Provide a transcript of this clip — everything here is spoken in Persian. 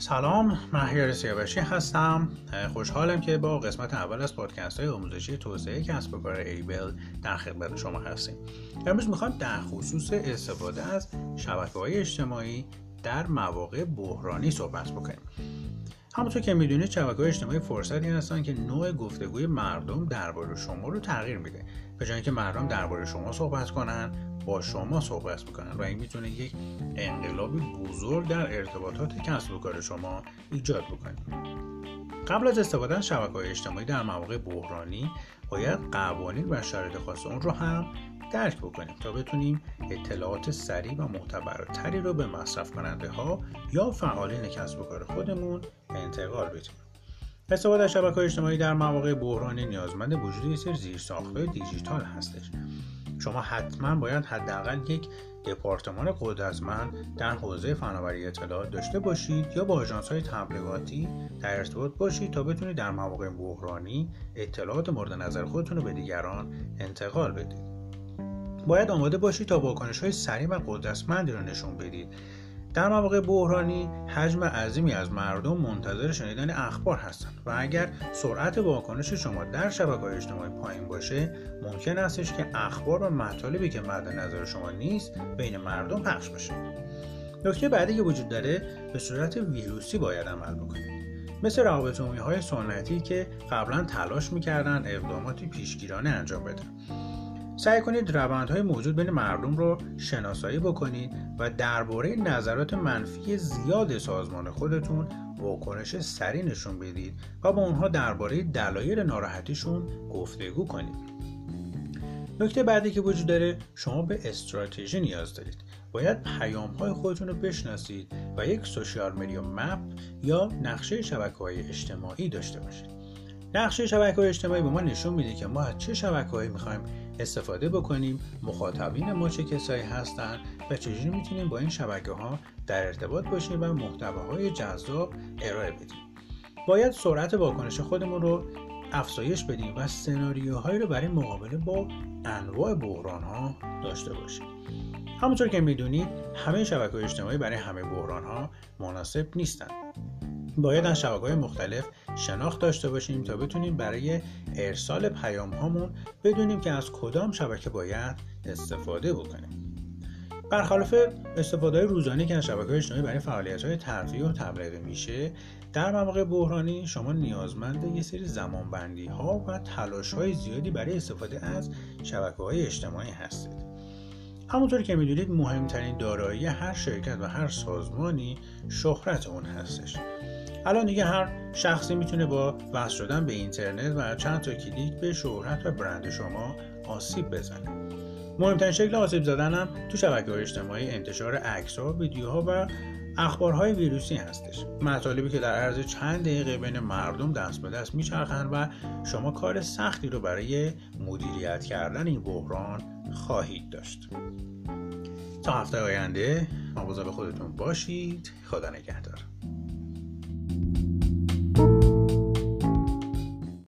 سلام مهیار سیاوشی هستم. خوشحالم که با قسمت اول از پادکست های آموزشی توسعه کسب و کار ایبل در خدمت شما هستیم. امروز می‌خوایم در خصوص استفاده از شبکه های اجتماعی در مواقع بحرانی صحبت بکنیم. همونطور که می‌دونید شبکه های اجتماعی فرصتی هستن که نوع گفتگوی مردم درباره شما رو تغییر میده. به جای اینکه مردم درباره شما صحبت کنن با شما صحبت می‌کنن و این می‌تونه یک انقلابی بزرگ در ارتباطات کسب و کار شما ایجاد بکنه. قبل از استفاده از شبکه های اجتماعی در مواقع بحرانی باید قوانین و شرایط خاص اون رو هم درک بکنیم تا بتونیم اطلاعات سریع و معتبرتری رو به مصرف کننده ها یا فعالین کسب و کار خودمون انتقال بدیم. استفاده از شبکه اجتماعی در مواقع بحرانی نیازمند وجود یک سری زیرساختهای دیجیتال هستش. شما حتما باید حداقل یک دپارتمان قدرتمند در حوزه فناوری اطلاعات داشته باشید یا با آژانس های تبلیغاتی در ارتباط باشید تا بتونید در مواقع بحرانی اطلاعات مورد نظر خودتون رو به دیگران انتقال بدید. باید آماده باشید تا واکنش های سریع و قدرتمندی را نشون بدید. در مواقع بحرانی حجم عظیمی از مردم منتظر شنیدن اخبار هستند و اگر سرعت واکنش شما در شبکه اجتماعی پایین باشه ممکن استش که اخبار و مطالبی که مد نظر شما نیست بین مردم پخش بشه. نکته بعدی که وجود داره به صورت ویروسی باید عمل بکنید. مثل روابط های سنتی که قبلا تلاش می‌کردن اقداماتی پیشگیرانه انجام بدن. سعی کنید روندهای موجود بین مردم رو شناسایی بکنید و درباره نظرات منفی زیاد سازمان خودتون واکنش سری نشون بدید و با اونها درباره دلایل ناراحتیشون گفتگو کنید. نکته بعدی که وجود داره شما به استراتژی نیاز دارید. باید پیام های خودتون رو بشناسید و یک سوشیال میدیا مپ یا نقشه شبکه های اجتماعی داشته باشید. نقشه شبکه های اجتماعی به ما نشون میده که ما از چه شبکه هایی می‌خوایم استفاده بکنیم مخاطبین ما چه کسایی هستند و چجوری می‌تونیم با این شبکه ها در ارتباط باشیم و محتواهای جذاب ارائه بدیم. باید سرعت واکنش خودمون رو افزایش بدیم و سناریوهایی رو برای مقابله با انواع بحران ها داشته باشیم. همونطور که می‌دونید همه شبکه اجتماعی برای همه بحران ها مناسب نیستند باید از شبکه مختلف شناخت داشته باشیم تا بتونیم برای ارسال پیام هامون بدونیم که از کدام شبکه باید استفاده بکنیم. برخلاف استفاده روزانه که از شبکه اجتماعی برای فعالیت های و تبلیغ میشه در مواقع بحرانی شما نیازمند یه سری زمانبندی ها و تلاش های زیادی برای استفاده از شبکه های اجتماعی هستید. همونطور که می‌دونید مهمترین دارایی هر شرکت و هر سازمانی شهرت اون هستش. الان دیگه هر شخصی می‌تونه با وصل شدن به اینترنت و چند تا کلیک به شهرت و برند شما آسیب بزنه. مهمترین شکل آسیب زدن هم تو شبکه های اجتماعی انتشار عکس ها ویدیوها و اخبارهای ویروسی هستش. مطالبی که در عرض چند دقیقه بین مردم دست به دست میچرخند و شما کار سختی رو برای مدیریت کردن این بحران خواهید داشت. تا هفته آینده مواظب خودتون باشید. خدا نگهدار.